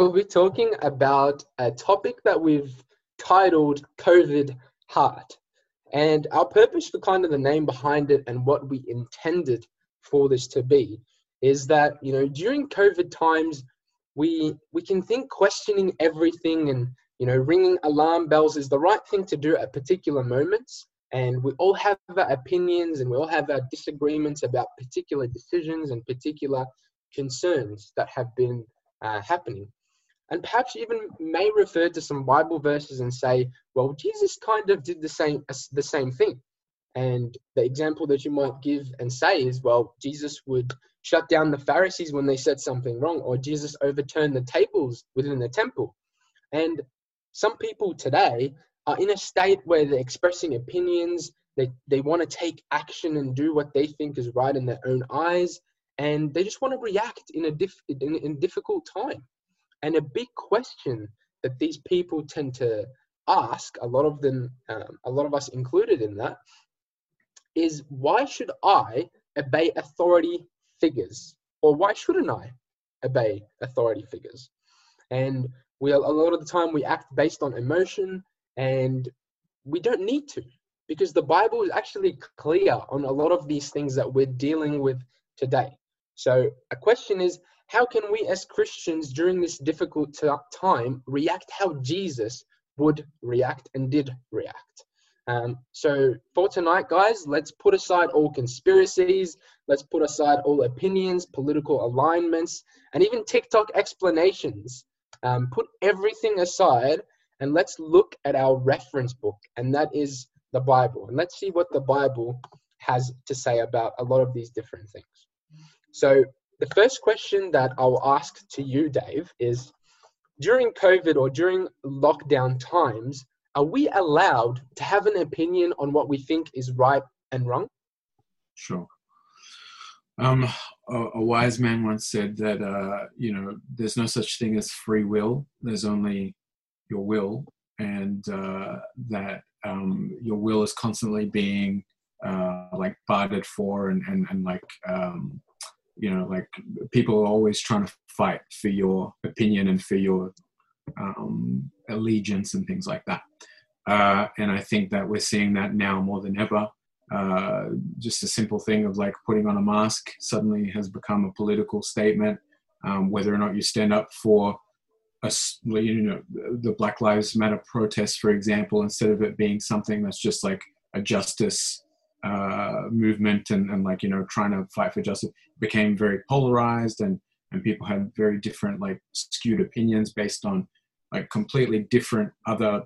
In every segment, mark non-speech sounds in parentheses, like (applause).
we'll be talking about a topic that we've titled COVID Heart. And our purpose for kind of the name behind it and what we intended for this to be is that, you know, during COVID times, we we can think questioning everything and you know ringing alarm bells is the right thing to do at particular moments and we all have our opinions and we all have our disagreements about particular decisions and particular concerns that have been uh, happening and perhaps even may refer to some bible verses and say well jesus kind of did the same the same thing. And the example that you might give and say is well jesus would shut down the pharisees when they said something wrong or jesus overturned the tables within the temple. And some people today are in a state where they're expressing opinions they, they want to take action and do what they think is right in their own eyes and they just want to react in a, diff, in, in difficult time and a big question that these people tend to ask a lot of them um, a lot of us included in that is why should i obey authority figures? Or why shouldn't i obey authority figures? And we a lot of the time we act based on emotion and we don't need to because the bible is actually clear on a lot of these things that we're dealing with today. So a question is how can we as christians during this difficult time react how jesus would react and did react um, so for tonight guys let's put aside all conspiracies let's put aside all opinions political alignments and even tiktok explanations um, put everything aside and let's look at our reference book, and that is the Bible. And let's see what the Bible has to say about a lot of these different things. So, the first question that I'll ask to you, Dave, is during COVID or during lockdown times, are we allowed to have an opinion on what we think is right and wrong? Sure. Um, a, a, wise man once said that uh, you know there's no such thing as free will. There's only your will, and uh, that um, your will is constantly being uh, like bartered for, and and, and like um, you know like people are always trying to fight for your opinion and for your um, allegiance and things like that. Uh, and I think that we're seeing that now more than ever. Uh, just a simple thing of like putting on a mask suddenly has become a political statement. Um, whether or not you stand up for a, you know the Black Lives Matter protests, for example, instead of it being something that's just like a justice uh, movement and, and like you know trying to fight for justice, became very polarized and and people had very different like skewed opinions based on like completely different other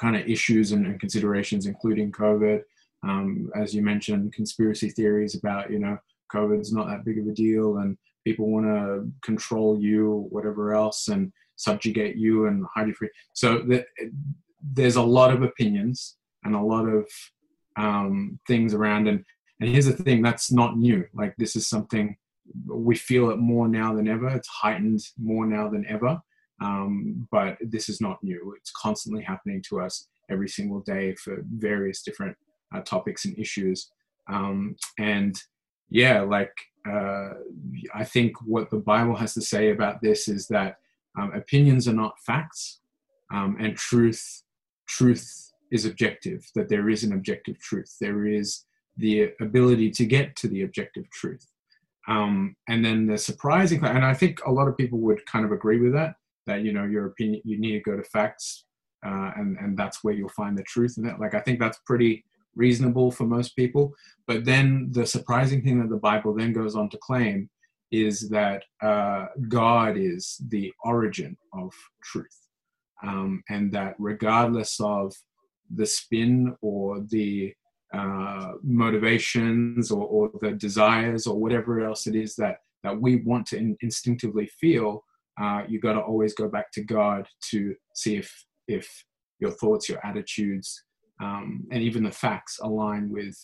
kind of issues and, and considerations, including COVID. Um, as you mentioned, conspiracy theories about you know COVID's not that big of a deal and people want to control you, whatever else, and subjugate you and hide you free. So the, there's a lot of opinions and a lot of um, things around. And, and here's the thing that's not new. Like, this is something we feel it more now than ever. It's heightened more now than ever. Um, but this is not new. It's constantly happening to us every single day for various different uh, topics and issues. Um, and yeah, like uh, I think what the Bible has to say about this is that um, opinions are not facts, um, and truth truth is objective. That there is an objective truth. There is the ability to get to the objective truth. Um, and then the surprising, and I think a lot of people would kind of agree with that. That you know your opinion, you need to go to facts, uh, and and that's where you'll find the truth. in that, like I think that's pretty reasonable for most people. But then the surprising thing that the Bible then goes on to claim is that uh, God is the origin of truth. Um, and that regardless of the spin or the uh, motivations or, or, the desires or whatever else it is that, that we want to in- instinctively feel, uh, you got to always go back to God to see if, if your thoughts, your attitudes, um, and even the facts align with,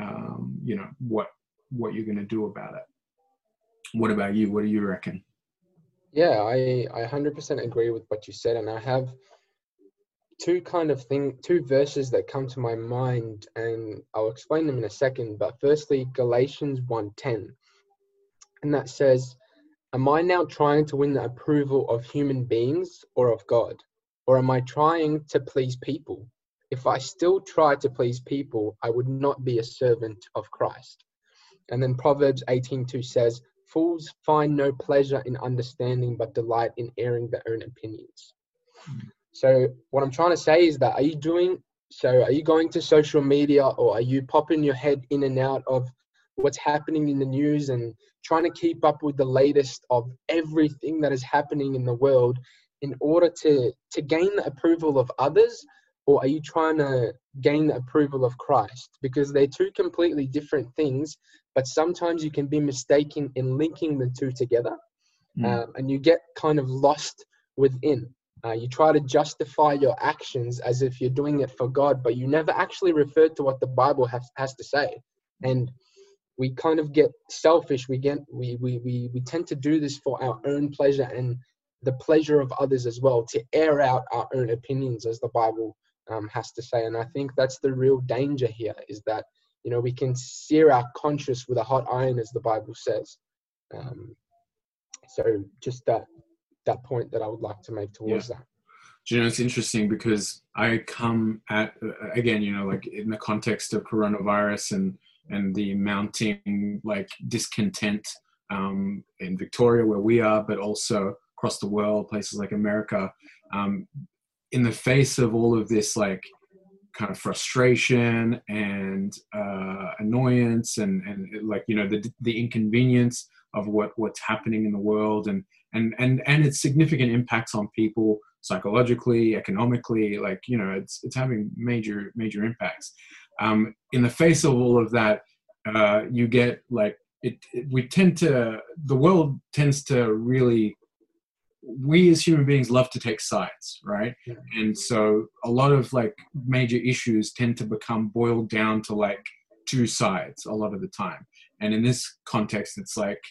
um, you know, what, what you're going to do about it. What about you? What do you reckon? Yeah, I, I 100% agree with what you said. And I have two kind of thing, two verses that come to my mind, and I'll explain them in a second. But firstly, Galatians 1.10. And that says, Am I now trying to win the approval of human beings or of God? Or am I trying to please people? If I still try to please people, I would not be a servant of Christ. And then Proverbs 18:2 says, Fools find no pleasure in understanding, but delight in airing their own opinions. Mm. So, what I'm trying to say is that are you doing so? Are you going to social media or are you popping your head in and out of what's happening in the news and trying to keep up with the latest of everything that is happening in the world in order to, to gain the approval of others? Or are you trying to gain the approval of Christ? Because they're two completely different things but sometimes you can be mistaken in linking the two together mm. um, and you get kind of lost within uh, you try to justify your actions as if you're doing it for god but you never actually refer to what the bible has, has to say. And we kind of get selfish. We get we, we we we tend to do this for our own pleasure and the pleasure of others as well to air out our own opinions as the bible um, has to say. And i think that's the real danger here is that you know we can sear our conscience with a hot iron as the bible says. Um, so just that that point that i would like to make towards yeah. that you know it's interesting because i come at again you know like in the context of coronavirus and and the mounting like discontent um, in victoria where we are but also across the world places like america um, in the face of all of this like kind of frustration and uh, annoyance and and like you know the the inconvenience of what what's happening in the world and and and and its significant impacts on people psychologically economically like you know it's it's having major major impacts. Um, in the face of all of that uh, you get like it, it we tend to the world tends to really we as human beings love to take sides right? Yeah. and so a lot of like major issues tend to become boiled down to like two sides a lot of the time. And in this context it's like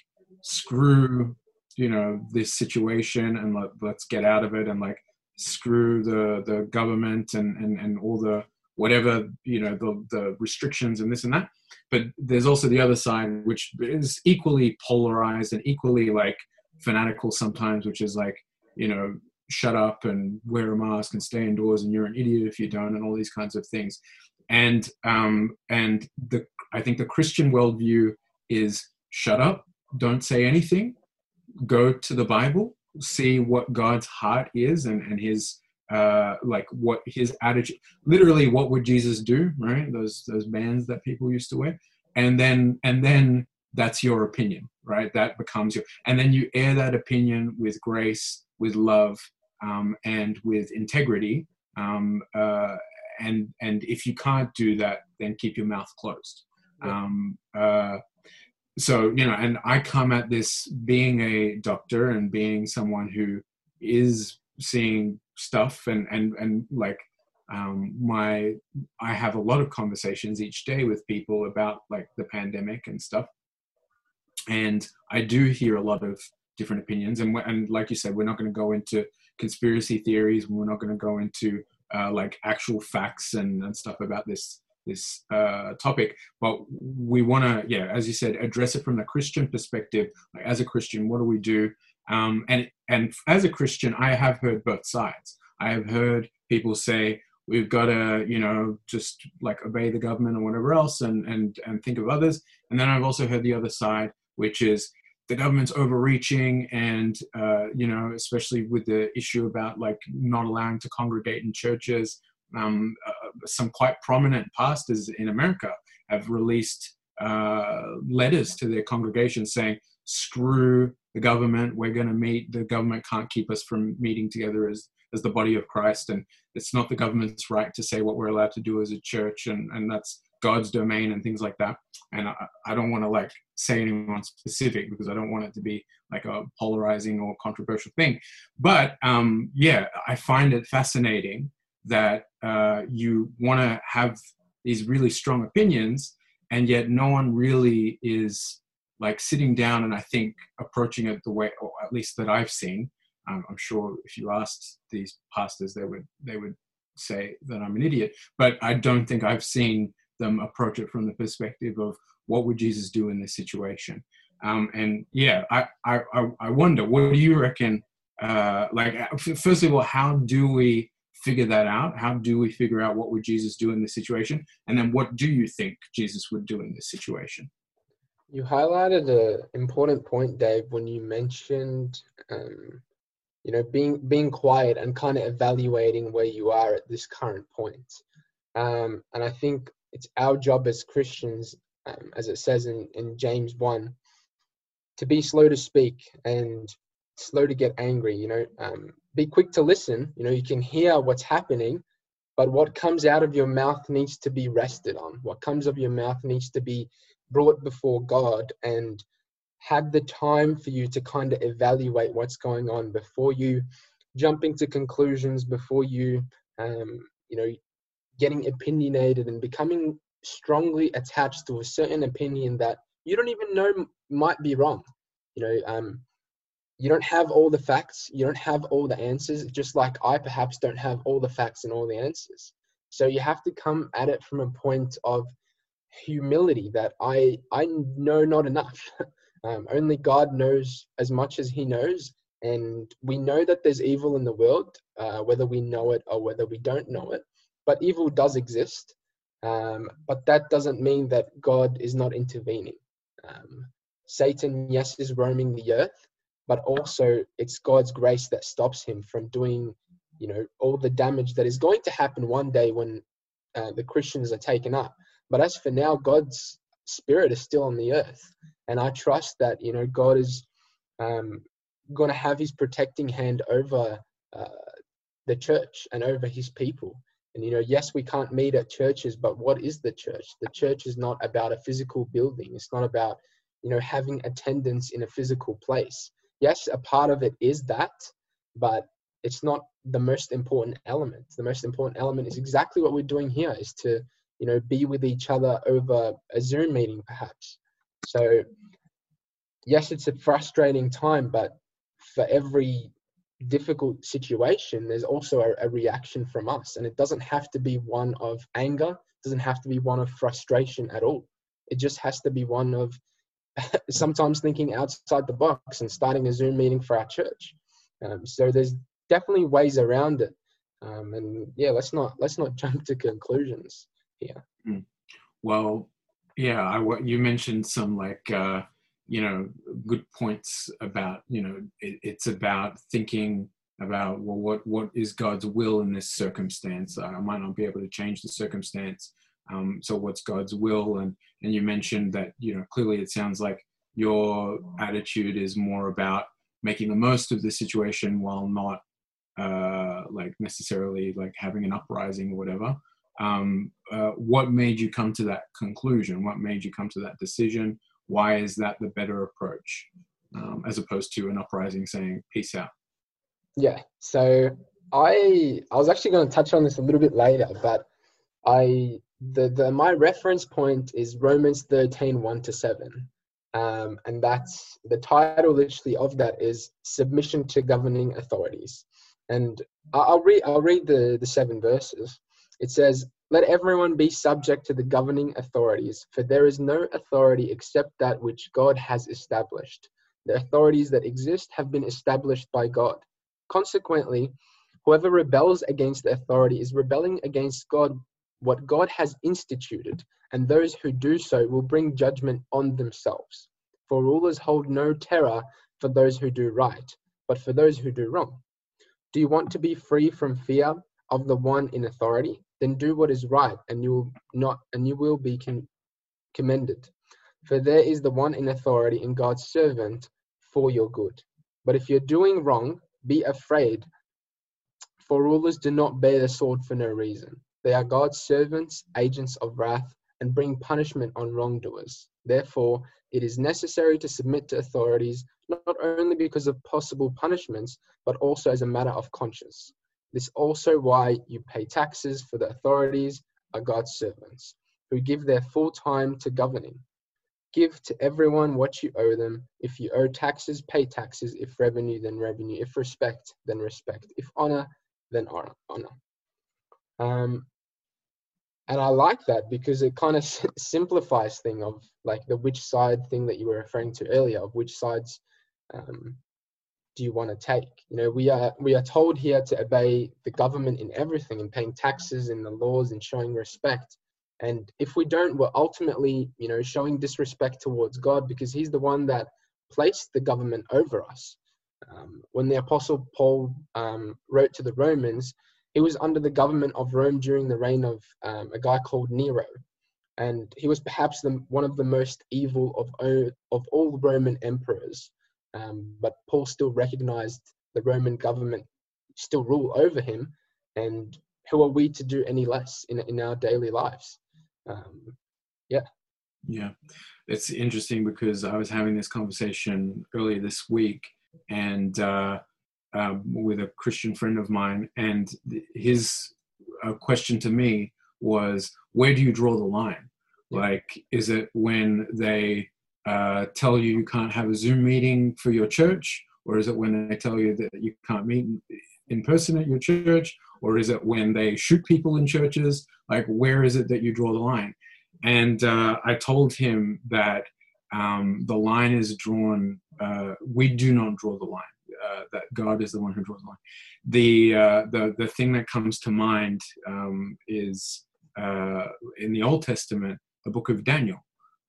screw you know this situation and let, let's get out of it and like screw the the government and and, and all the whatever you know the the restrictions and this and that but there's also the other side which is equally polarized and equally like fanatical sometimes, which is like, you know, shut up and wear a mask and stay indoors and you're an idiot if you don't and all these kinds of things. And um, and the I think the Christian worldview is shut up, don't say anything, go to the Bible, see what God's heart is and, and his uh, like what his attitude literally what would jesus do right? Those those bands that people used to wear. And then and then that's your opinion right? That becomes your and then you air that opinion with grace with love um, and with integrity um, uh, and and if you can't do that then keep your mouth closed. Um, uh, so you know and i come at this being a doctor and being someone who is seeing stuff and and and like um, my i have a lot of conversations each day with people about like the pandemic and stuff and I do hear a lot of different opinions. And, and like you said, we're not going to go into conspiracy theories. We're not going to go into uh, like actual facts and, and stuff about this this uh, topic. But we want to, yeah, as you said, address it from the Christian perspective. Like as a Christian, what do we do? Um, and and as a Christian, I have heard both sides. I have heard people say we've got to, you know, just like obey the government or whatever else, and and and think of others. And then I've also heard the other side which is the government's overreaching and uh, you know especially with the issue about like not allowing to congregate in churches um, uh, some quite prominent pastors in america have released uh, letters to their congregations saying screw the government we're going to meet the government can't keep us from meeting together as as the body of christ and it's not the government's right to say what we're allowed to do as a church and and that's God's domain and things like that. And I, I don't want to like say anyone specific because I don't want it to be like a polarizing or controversial thing. But um, yeah, I find it fascinating that uh, you want to have these really strong opinions, and yet no one really is like sitting down and I think approaching it the way, or at least that I've seen. Um, I'm sure if you asked these pastors, they would they would say that I'm an idiot. But I don't think I've seen them approach it from the perspective of what would Jesus do in this situation. Um, and yeah, I, I, I wonder, what do you reckon? Uh, like, first of all, how do we figure that out? How do we figure out what would Jesus do in this situation? And then what do you think Jesus would do in this situation? You highlighted an important point, Dave, when you mentioned, um, you know, being being quiet and kind of evaluating where you are at this current point. Um, and I think it's our job as Christians, um, as it says in, in James 1, to be slow to speak and slow to get angry. You know, um, be quick to listen. You know, you can hear what's happening, but what comes out of your mouth needs to be rested on. What comes of your mouth needs to be brought before God and had the time for you to kind of evaluate what's going on before you jumping to conclusions, before you, um, you know, getting opinionated and becoming strongly attached to a certain opinion that you don't even know might be wrong. You know, um, you don't have all the facts, you don't have all the answers, just like I perhaps don't have all the facts and all the answers. So you have to come at it from a point of humility that I I know not enough. (laughs) um, only God knows as much as He knows, and we know that there's evil in the world, uh, whether we know it or whether we don't know it. But evil does exist, um, but that doesn't mean that God is not intervening. Um, Satan, yes, is roaming the earth, but also it's God's grace that stops him from doing, you know, all the damage that is going to happen one day when uh, the Christians are taken up. But as for now, God's spirit is still on the earth, and I trust that you know God is um, going to have His protecting hand over uh, the church and over His people. And you know, yes, we can't meet at churches, but what is the church? The church is not about a physical building. It's not about you know having attendance in a physical place. Yes, a part of it is that, but it's not the most important element. The most important element is exactly what we're doing here: is to you know be with each other over a Zoom meeting, perhaps. So yes, it's a frustrating time, but for every difficult situation, there's also a, a, reaction from us. And it doesn't have to be one of anger, doesn't have to be one of frustration at all. It just has to be one of (laughs) sometimes thinking outside the box and starting a Zoom meeting for our church. Um, so there's definitely ways around it. Um, and yeah, let's not let's not (laughs) jump to conclusions here. Mm. Well, yeah, I, you mentioned some like uh, you know good points about you know it, it's about thinking about well what what is god's will in this circumstance i might not be able to change the circumstance um, so what's god's will? And and you mentioned that you know clearly it sounds like your attitude is more about making the most of the situation while not uh, like necessarily like having an uprising or whatever. Um, uh, what made you come to that conclusion? What made you come to that decision? Why is that the better approach um, as opposed to an uprising saying peace out yeah. So i i was actually going to touch on this a little bit later but i the, the my reference point is romans 13 1 to 7 um, and that's the title literally of that is submission to governing authorities and i'll read i'll read the the seven verses it says let everyone be subject to the governing authorities, for there is no authority except that which God has established. The authorities that exist have been established by God. Consequently, whoever rebels against the authority is rebelling against God, what God has instituted, and those who do so will bring judgment on themselves. For rulers hold no terror for those who do right, but for those who do wrong. Do you want to be free from fear of the one in authority? then do what is right, and you will not, and you will be com- commended. For there is the one in authority in God's servant for your good. But if you're doing wrong, be afraid, for rulers do not bear the sword for no reason. They are God's servants, agents of wrath, and bring punishment on wrongdoers. Therefore, it is necessary to submit to authorities, not only because of possible punishments, but also as a matter of conscience. This also why you pay taxes, for the authorities are God's servants, who give their full time to governing. Give to everyone what you owe them. If you owe taxes, pay taxes. If revenue, then revenue. If respect, then respect. If honor, then honor. Um, and I like that because it kind of (laughs) simplifies thing of like the which side thing that you were referring to earlier of which sides um, do you want to take? You know, we are we are told here to obey the government in everything, in paying taxes, in the laws, in showing respect. And if we don't, we're ultimately, you know, showing disrespect towards God because He's the one that placed the government over us. Um, when the Apostle Paul um, wrote to the Romans, he was under the government of Rome during the reign of um, a guy called Nero, and he was perhaps the, one of the most evil of of all Roman emperors. Um, but Paul still recognized the Roman government still rule over him, and who are we to do any less in in our daily lives? Um, yeah. Yeah, it's interesting because I was having this conversation earlier this week, and uh, um, with a Christian friend of mine, and his uh, question to me was, "Where do you draw the line? Like, is it when they uh, tell you you can't have a Zoom meeting for your church, or is it when they tell you that you can't meet in person at your church, or is it when they shoot people in churches? Like, where is it that you draw the line? And uh, I told him that um, the line is drawn. Uh, we do not draw the line. Uh, that God is the one who draws the line. The uh, the the thing that comes to mind um, is uh, in the Old Testament, the book of Daniel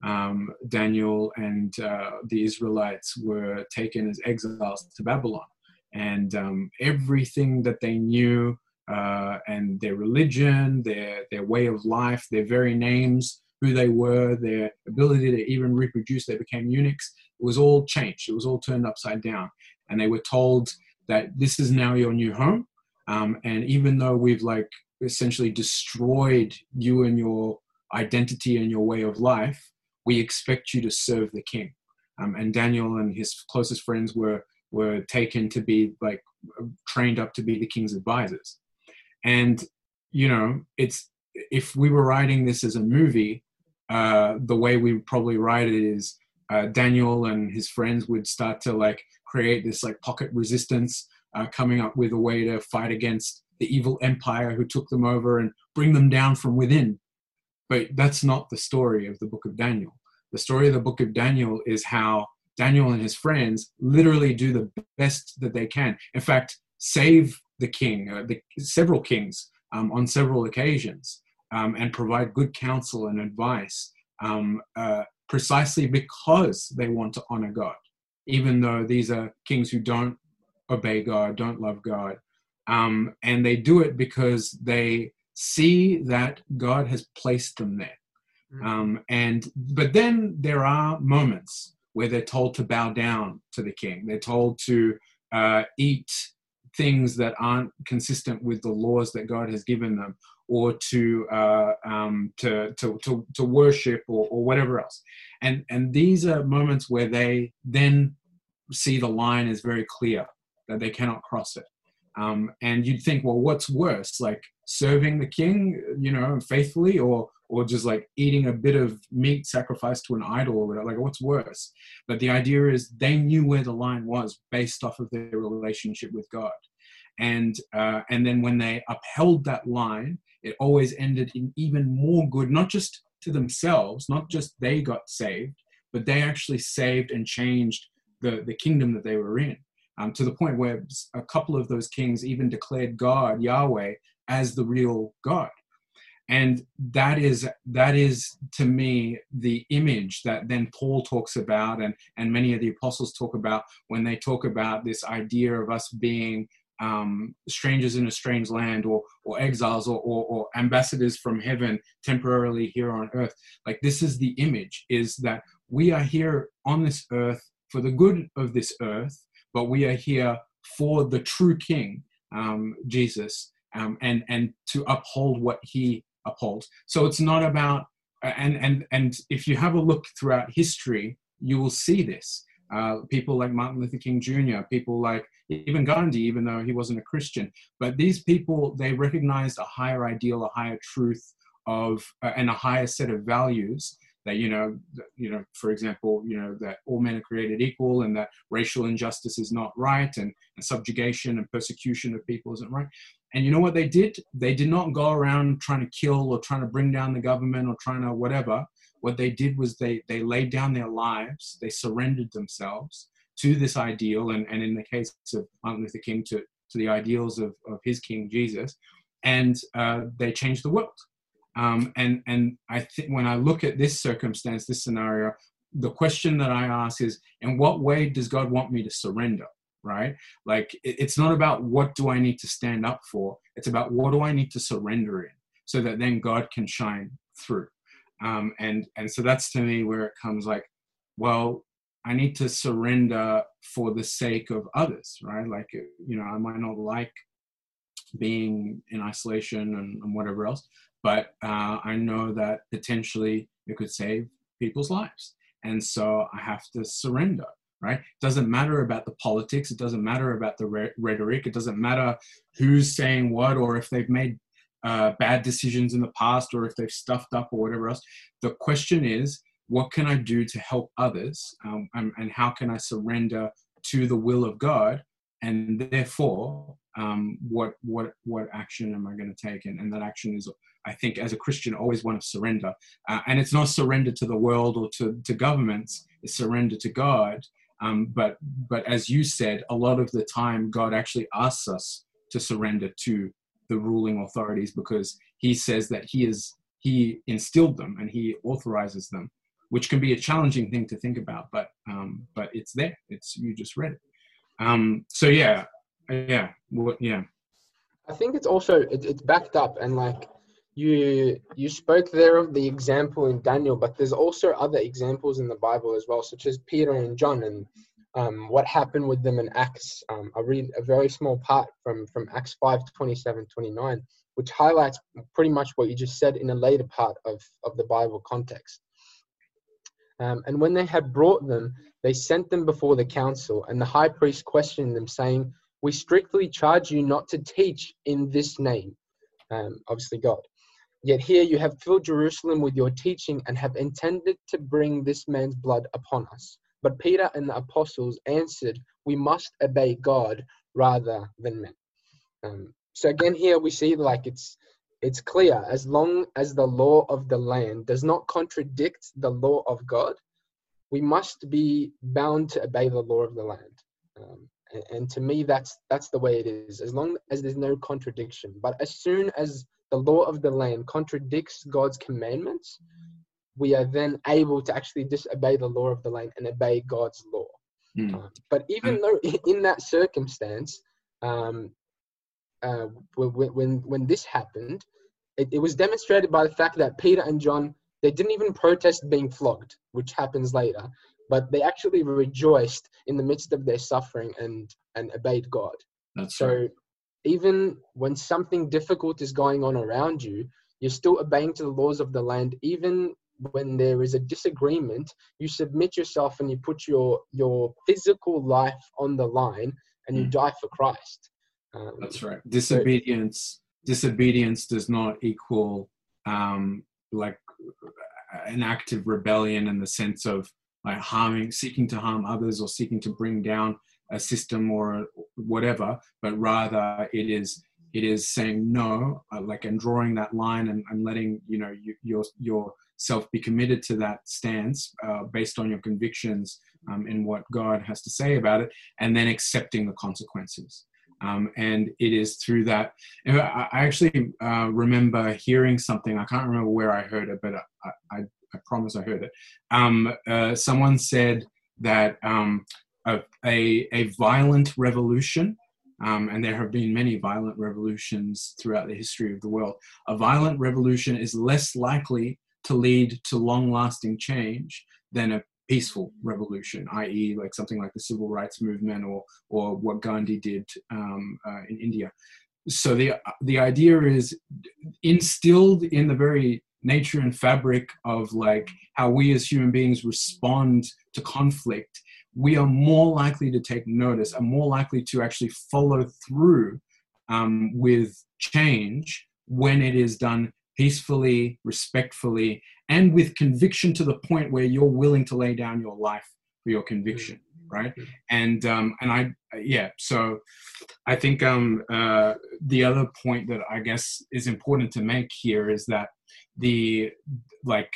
um, Daniel and uh, the Israelites were taken as exiles to Babylon. And um, everything that they knew, uh, and their religion, their, their way of life, their very names, who they were, their ability to even reproduce, they became eunuchs, it was all changed. It was all turned upside down. And they were told that this is now your new home. Um, and even though we've like essentially destroyed you and your identity and your way of life, we expect you to serve the king. Um, and Daniel and his closest friends were were taken to be like trained up to be the king's advisors. And you know, it's if we were writing this as a movie, uh, the way we probably write it is uh, Daniel and his friends would start to like create this like pocket resistance, uh, coming up with a way to fight against the evil empire who took them over and bring them down from within. But that's not the story of the book of Daniel. The story of the book of Daniel is how Daniel and his friends literally do the best that they can. In fact, save the king, uh, the, several kings um, on several occasions, um, and provide good counsel and advice um, uh, precisely because they want to honor God, even though these are kings who don't obey God, don't love God. Um, and they do it because they see that God has placed them there. Mm. Um, and but then there are moments where they're told to bow down to the king. They're told to uh, eat things that aren't consistent with the laws that God has given them, or to uh, um, to, to, to to worship or, or whatever else. And and these are moments where they then see the line is very clear that they cannot cross it. Um, and you'd think, well, what's worse, like serving the king, you know, faithfully, or or just like eating a bit of meat sacrificed to an idol or whatever. Like, what's worse? But the idea is they knew where the line was based off of their relationship with God, and uh, and then when they upheld that line, it always ended in even more good, not just to themselves, not just they got saved, but they actually saved and changed the the kingdom that they were in um, to the point where a couple of those kings even declared God, Yahweh, as the real God. And that is that is to me the image that then Paul talks about, and and many of the apostles talk about when they talk about this idea of us being um, strangers in a strange land or or exiles or, or, or ambassadors from heaven temporarily here on earth. Like this is the image: is that we are here on this earth for the good of this earth, but we are here for the true King, um, Jesus, um, and and to uphold what He upholds. So it's not about and and and if you have a look throughout history, you will see this. Uh, people like Martin Luther King Jr., people like even Gandhi, even though he wasn't a Christian, but these people they recognized a higher ideal, a higher truth of uh, and a higher set of values that you know you know for example you know that all men are created equal and that racial injustice is not right and, and subjugation and persecution of people isn't right. And you know what they did? They did not go around trying to kill or trying to bring down the government or trying to whatever what they did was they they laid down their lives they surrendered themselves to this ideal and, and in the case of martin luther king to to the ideals of, of his king jesus and uh, they changed the world um, and and I think when I look at this circumstance, this scenario, the question that I ask is, in what way does God want me to surrender? Right? Like it's not about what do I need to stand up for. It's about what do I need to surrender in, so that then God can shine through. Um, and and so that's to me where it comes like, well, I need to surrender for the sake of others, right? Like you know, I might not like being in isolation and, and whatever else, but uh, I know that potentially it could save people's lives. And so I have to surrender, right? It doesn't matter about the politics. It doesn't matter about the re- rhetoric. It doesn't matter who's saying what or if they've made uh, bad decisions in the past or if they've stuffed up or whatever else. The question is, what can I do to help others? Um, and, and how can I surrender to the will of God? And therefore, um, what what what action am I going to take? And, and that action is I think as a Christian always want to surrender. Uh, and it's not surrender to the world or to, to governments, it's surrender to God. Um, but, but as you said, a lot of the time, God actually asks us to surrender to the ruling authorities because he says that he is he instilled them and he authorizes them which can be a challenging thing to think about but um but it's there. It's you just read it. Um so yeah yeah what yeah. I think it's also it, it's backed up and like you you spoke there of the example in Daniel, but there's also other examples in the Bible as well, such as Peter and John and um, what happened with them in Acts. Um, I read a very small part from from Acts 5, 27, 29, which highlights pretty much what you just said in a later part of, of the Bible context. Um, and when they had brought them, they sent them before the council, and the high priest questioned them, saying, We strictly charge you not to teach in this name, um, obviously God. Yet here you have filled Jerusalem with your teaching and have intended to bring this man's blood upon us. But Peter and the apostles answered, We must obey God rather than men. Um, so again, here we see like it's it's clear as long as the law of the land does not contradict the law of God, we must be bound to obey the law of the land. Um, and, and to me, that's that's the way it is. As long as there's no contradiction, but as soon as the law of the land contradicts God's commandments, we are then able to actually disobey the law of the land and obey God's law. Mm. Uh, but even though in that circumstance, um, uh, when, when, when this happened, it, it was demonstrated by the fact that Peter and John they didn't even protest being flogged, which happens later, but they actually rejoiced in the midst of their suffering and and obeyed God. That's so right even when something difficult is going on around you, you're still obeying to the laws of the land, even when there is a disagreement, you submit yourself and you put your your physical life on the line and you mm. die for Christ. Um, That's right. Disobedience so, disobedience does not equal um, like an active rebellion in the sense of like harming, seeking to harm others or seeking to bring down a system or whatever, but rather it is it is saying no, uh, like and drawing that line and, and letting you know you, your yourself be committed to that stance uh, based on your convictions um, and what God has to say about it, and then accepting the consequences. Um, and it is through that. I, actually uh, remember hearing something. I can't remember where I heard it, but I, I, I promise I heard it. Um, uh, someone said that um, a, a, a violent revolution, um, and there have been many violent revolutions throughout the history of the world. A violent revolution is less likely to lead to long lasting change than a peaceful revolution, i.e., like something like the civil rights movement or, or what Gandhi did um, uh, in India. So the, the idea is instilled in the very nature and fabric of like how we as human beings respond to conflict we are more likely to take notice and more likely to actually follow through um, with change when it is done peacefully, respectfully, and with conviction to the point where you're willing to lay down your life for your conviction, right? And um, and I yeah, so I think um, uh, the other point that I guess is important to make here is that the like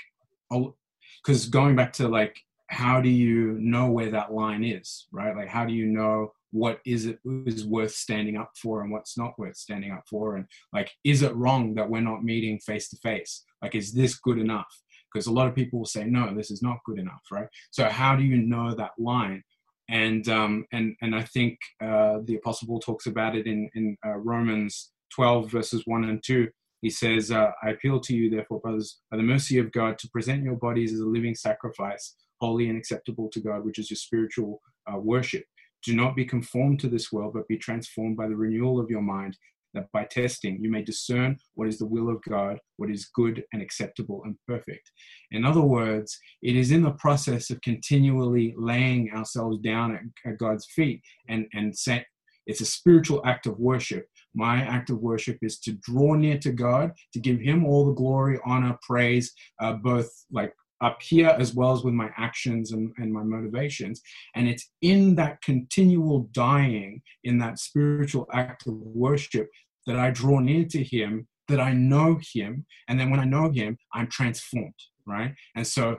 because going back to like how do you know where that line is right? Like how do you know what is it is worth standing up for and what's not worth standing up for? And like is it wrong that we're not meeting face to face like is this good enough? Because a lot of people will say no this is not good enough right? So how do you know that line? And um and and i think uh the apostle paul talks about it in in uh, romans 12 verses 1 and 2 he says uh, i appeal to you therefore brothers by the mercy of god to present your bodies as a living sacrifice holy and acceptable to god which is your spiritual uh, worship do not be conformed to this world, but be transformed by the renewal of your mind, that by testing you may discern what is the will of God, what is good and acceptable and perfect. In other words, it is in the process of continually laying ourselves down at, at God's feet and, and say, it's a spiritual act of worship. My act of worship is to draw near to God, to give Him all the glory, honor, praise, uh, both like up here as well as with my actions and, and my motivations. And it's in that continual dying, in that spiritual act of worship, that I draw near to Him, that I know Him. And then when I know Him, I'm transformed, right? And so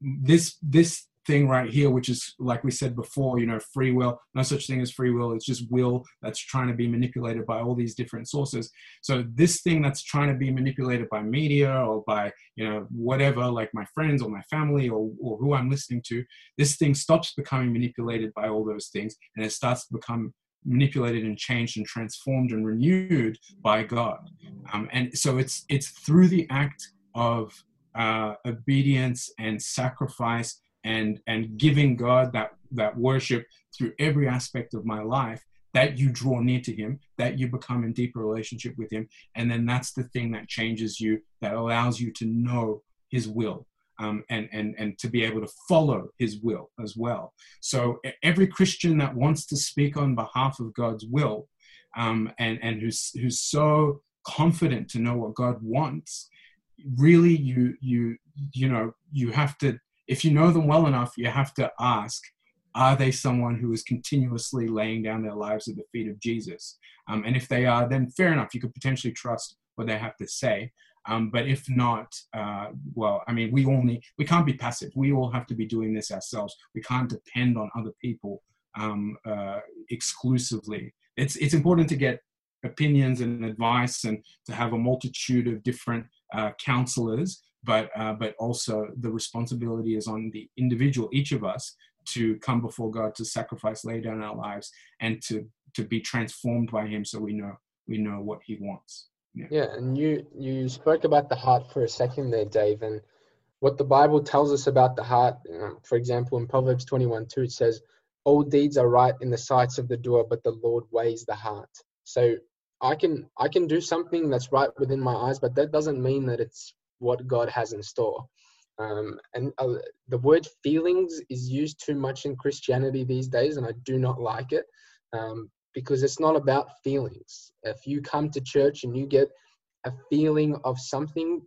this this thing right here, which is like we said before, you know, free will, no such thing as free will. It's just will that's trying to be manipulated by all these different sources. So this thing that's trying to be manipulated by media or by, you know, whatever, like my friends or my family or, or who I'm listening to, this thing stops becoming manipulated by all those things and it starts to become manipulated and changed and transformed and renewed by God. Um, and so it's it's through the act of uh, obedience and sacrifice and and giving God that that worship through every aspect of my life that you draw near to him that you become in deeper relationship with him. And then that's the thing that changes you that allows you to know his will um, and and and to be able to follow his will as well. So every christian that wants to speak on behalf of god's will um, and and who's who's so confident to know what god wants really you you you know you have to if you know them well enough, you have to ask, are they someone who is continuously laying down their lives at the feet of Jesus? Um, and if they are, then fair enough, you could potentially trust what they have to say. Um, but if not, uh, well, I mean, we all need, we can't be passive. We all have to be doing this ourselves. We can't depend on other people um, uh, exclusively. It's, it's important to get opinions and advice and to have a multitude of different uh, counselors but uh, but also the responsibility is on the individual, each of us, to come before God, to sacrifice, lay down our lives, and to to be transformed by Him, so we know we know what He wants. Yeah. yeah, and you you spoke about the heart for a second there, Dave, and what the Bible tells us about the heart. For example, in Proverbs twenty one two, it says, "All deeds are right in the sights of the doer, but the Lord weighs the heart." So I can I can do something that's right within my eyes, but that doesn't mean that it's what God has in store. Um, and uh, the word feelings is used too much in Christianity these days, and I do not like it um, because it's not about feelings. If you come to church and you get a feeling of something,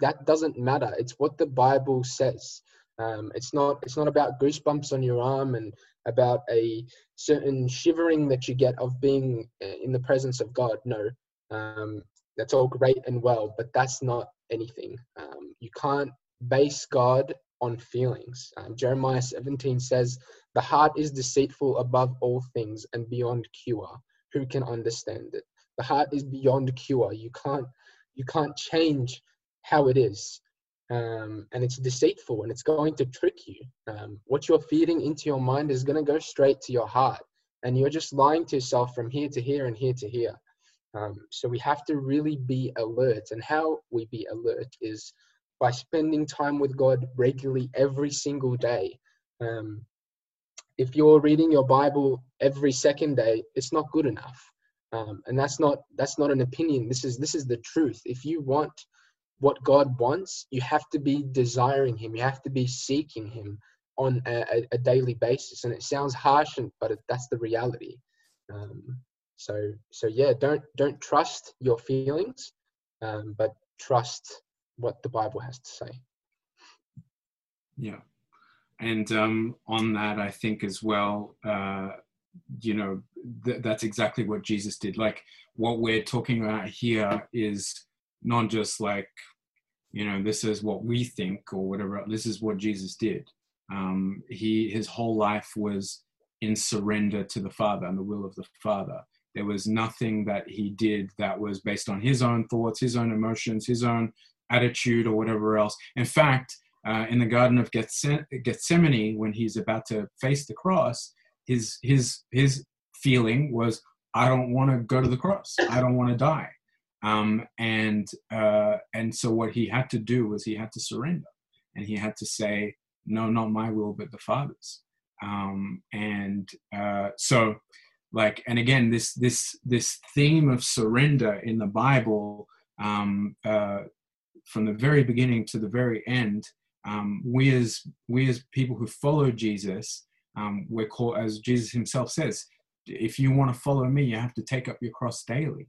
that doesn't matter. It's what the Bible says. Um, it's not. It's not about goosebumps on your arm and about a certain shivering that you get of being uh, in the presence of God. No, um, that's all great and well, but that's not anything. Um, you can't base God on feelings. Um, Jeremiah 17 says, The heart is deceitful above all things and beyond cure. Who can understand it? The heart is beyond cure. You can't you can't change how it is. Um, and it's deceitful and it's going to trick you. Um, what you're feeding into your mind is going to go straight to your heart. And you're just lying to yourself from here to here and here to here. Um, so we have to really be alert. And how we be alert is by spending time with God regularly every single day. Um, if you're reading your Bible every second day, it's not good enough. Um, and that's not that's not an opinion. This is this is the truth. If you want what God wants, you have to be desiring Him. You have to be seeking Him on a, a daily basis. And it sounds harsh, but it, that's the reality. Um, so so yeah, don't don't trust your feelings, um, but trust what the Bible has to say. Yeah. And um, on that, I think as well, uh, you know, th- that's exactly what Jesus did. Like what we're talking about here is not just like, you know, this is what we think or whatever. This is what Jesus did. Um, he his whole life was in surrender to the Father and the will of the Father. There was nothing that he did that was based on his own thoughts, his own emotions, his own attitude, or whatever else. In fact, uh, in the Garden of Gethsemane, when he's about to face the cross, his his his feeling was, "I don't want to go to the cross. I don't want to die." Um, and uh, and so what he had to do was he had to surrender, and he had to say, "No, not my will, but the Father's." Um, and uh, so, like, and again, this this this theme of surrender in the Bible, um, uh, from the very beginning to the very end, um, we as we as people who follow Jesus, um, we're called as Jesus Himself says, if you want to follow me, you have to take up your cross daily,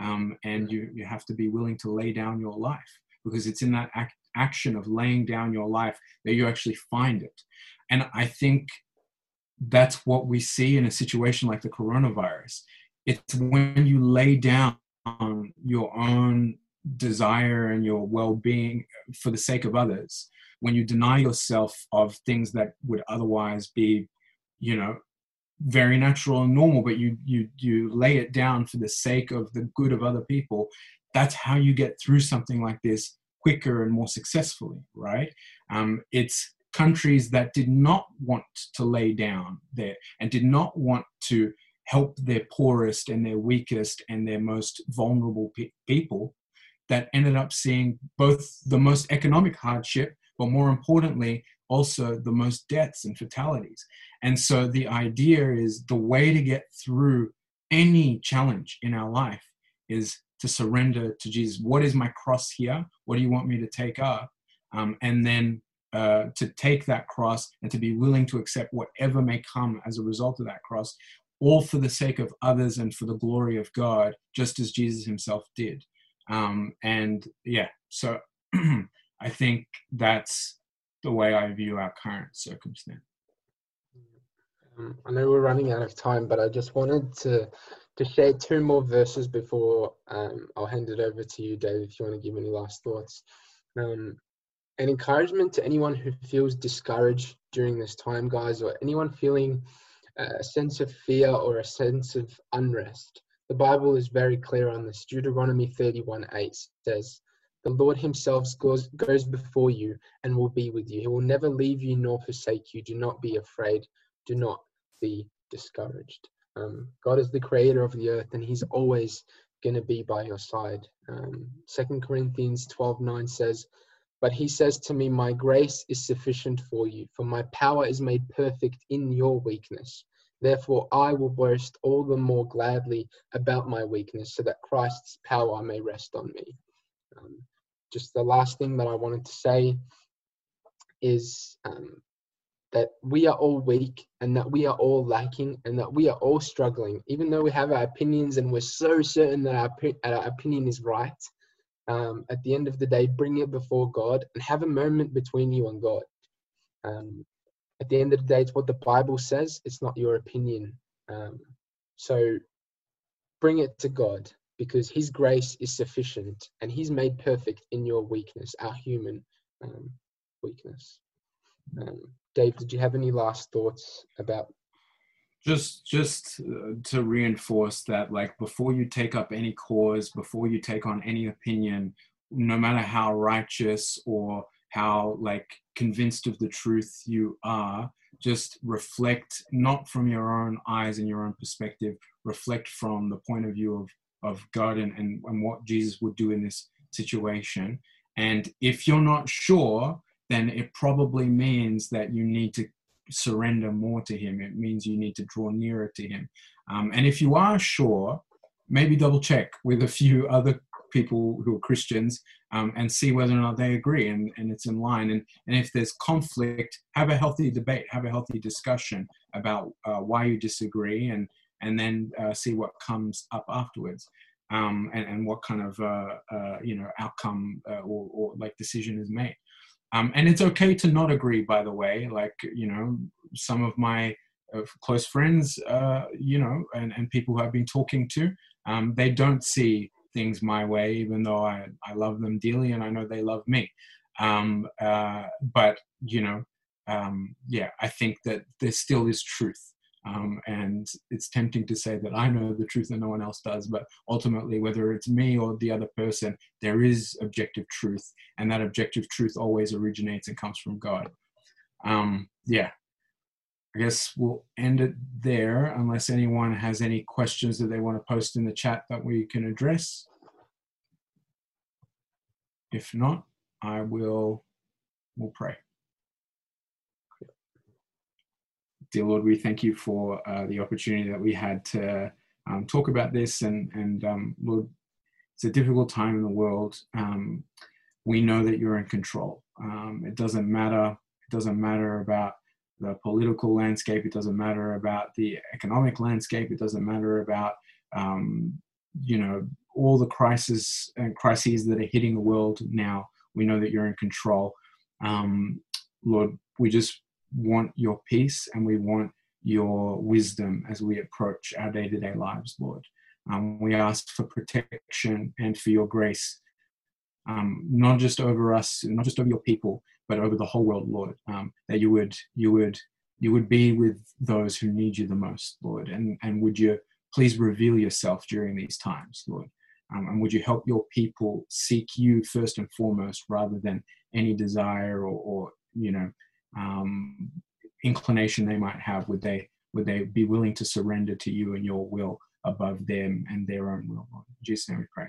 um, and you you have to be willing to lay down your life because it's in that act, action of laying down your life that you actually find it. And I think that's what we see in a situation like the coronavirus. It's when you lay down your own desire and your well-being for the sake of others when you deny yourself of things that would otherwise be you know very natural and normal but you you you lay it down for the sake of the good of other people that's how you get through something like this quicker and more successfully right um, it's countries that did not want to lay down there and did not want to help their poorest and their weakest and their most vulnerable pe- people that ended up seeing both the most economic hardship, but more importantly, also the most deaths and fatalities. And so the idea is the way to get through any challenge in our life is to surrender to Jesus. What is my cross here? What do you want me to take up? Um, and then uh, to take that cross and to be willing to accept whatever may come as a result of that cross, all for the sake of others and for the glory of God, just as Jesus himself did. Um, and yeah, so (clears throat) I think that's the way I view our current circumstance. Um, I know we're running out of time, but I just wanted to to share two more verses before um, I'll hand it over to you, Dave, if you want to give any last thoughts. Um, an encouragement to anyone who feels discouraged during this time, guys, or anyone feeling a sense of fear or a sense of unrest. The Bible is very clear on this. Deuteronomy 31 8 says, The Lord Himself goes, goes before you and will be with you. He will never leave you nor forsake you. Do not be afraid. Do not be discouraged. Um, God is the creator of the earth and He's always going to be by your side. Um, 2 Corinthians 12 9 says, But He says to me, My grace is sufficient for you, for my power is made perfect in your weakness. Therefore, I will boast all the more gladly about my weakness, so that Christ's power may rest on me. Um, just the last thing that I wanted to say is um, that we are all weak and that we are all lacking and that we are all struggling, even though we have our opinions and we're so certain that our, our opinion is right. Um, at the end of the day, bring it before God and have a moment between you and God. Um, at the end of the day, it's what the Bible says. It's not your opinion. Um, so bring it to God because His grace is sufficient and He's made perfect in your weakness, our human um, weakness. Um, Dave, did you have any last thoughts about? Just, just uh, to reinforce that, like before you take up any cause, before you take on any opinion, no matter how righteous or how like convinced of the truth you are just reflect not from your own eyes and your own perspective reflect from the point of view of of god and, and, and what jesus would do in this situation. And if you're not sure then it probably means that you need to surrender more to him it means you need to draw nearer to him um, and if you are sure maybe double check with a few other people who are Christians um, and see whether or not they agree and, and it's in line. And, and if there's conflict, have a healthy debate, have a healthy discussion about uh, why you disagree and, and then uh, see what comes up afterwards. um, and, and what kind of uh, uh, you know outcome uh, or, or, like decision is made. Um, and it's okay to not agree, by the way. Like you know, some of my uh, close friends, uh, you know, and, and people who I've been talking to, um, they don't see things my way, even though I, I love them dearly and I know they love me. Um, uh, but you know, um, yeah, I think that there still is truth um, and it's tempting to say that I know the truth and no one else does, but ultimately, whether it's me or the other person, there is objective truth, and that objective truth always originates and comes from God. Um, yeah, I guess we'll end it there unless anyone has any questions that they want to post in the chat that we can address. If not, I will we'll pray. Dear Lord, we thank you for uh, the opportunity that we had to um, talk about this. And, and um, Lord, it's a difficult time in the world. Um, we know that you're in control. Um, it doesn't matter. It doesn't matter about the political landscape. It doesn't matter about the economic landscape. It doesn't matter about um, you know all the crises and crises that are hitting the world now. We know that you're in control. Um, Lord, we just want your peace and we want your wisdom as we approach our day to day lives, Lord. Um, we ask for protection and for your grace, um, not just over us, not just over your people, but over the whole world, Lord. Um, that you would, you would, you would be with those who need you the most, Lord. And and would you please reveal yourself during these times, Lord. Um, and would you help your people seek you first and foremost, rather than any desire or, or you know um, inclination they might have would they would they be willing to surrender to you and your will above them and their own will? In jesus name we pray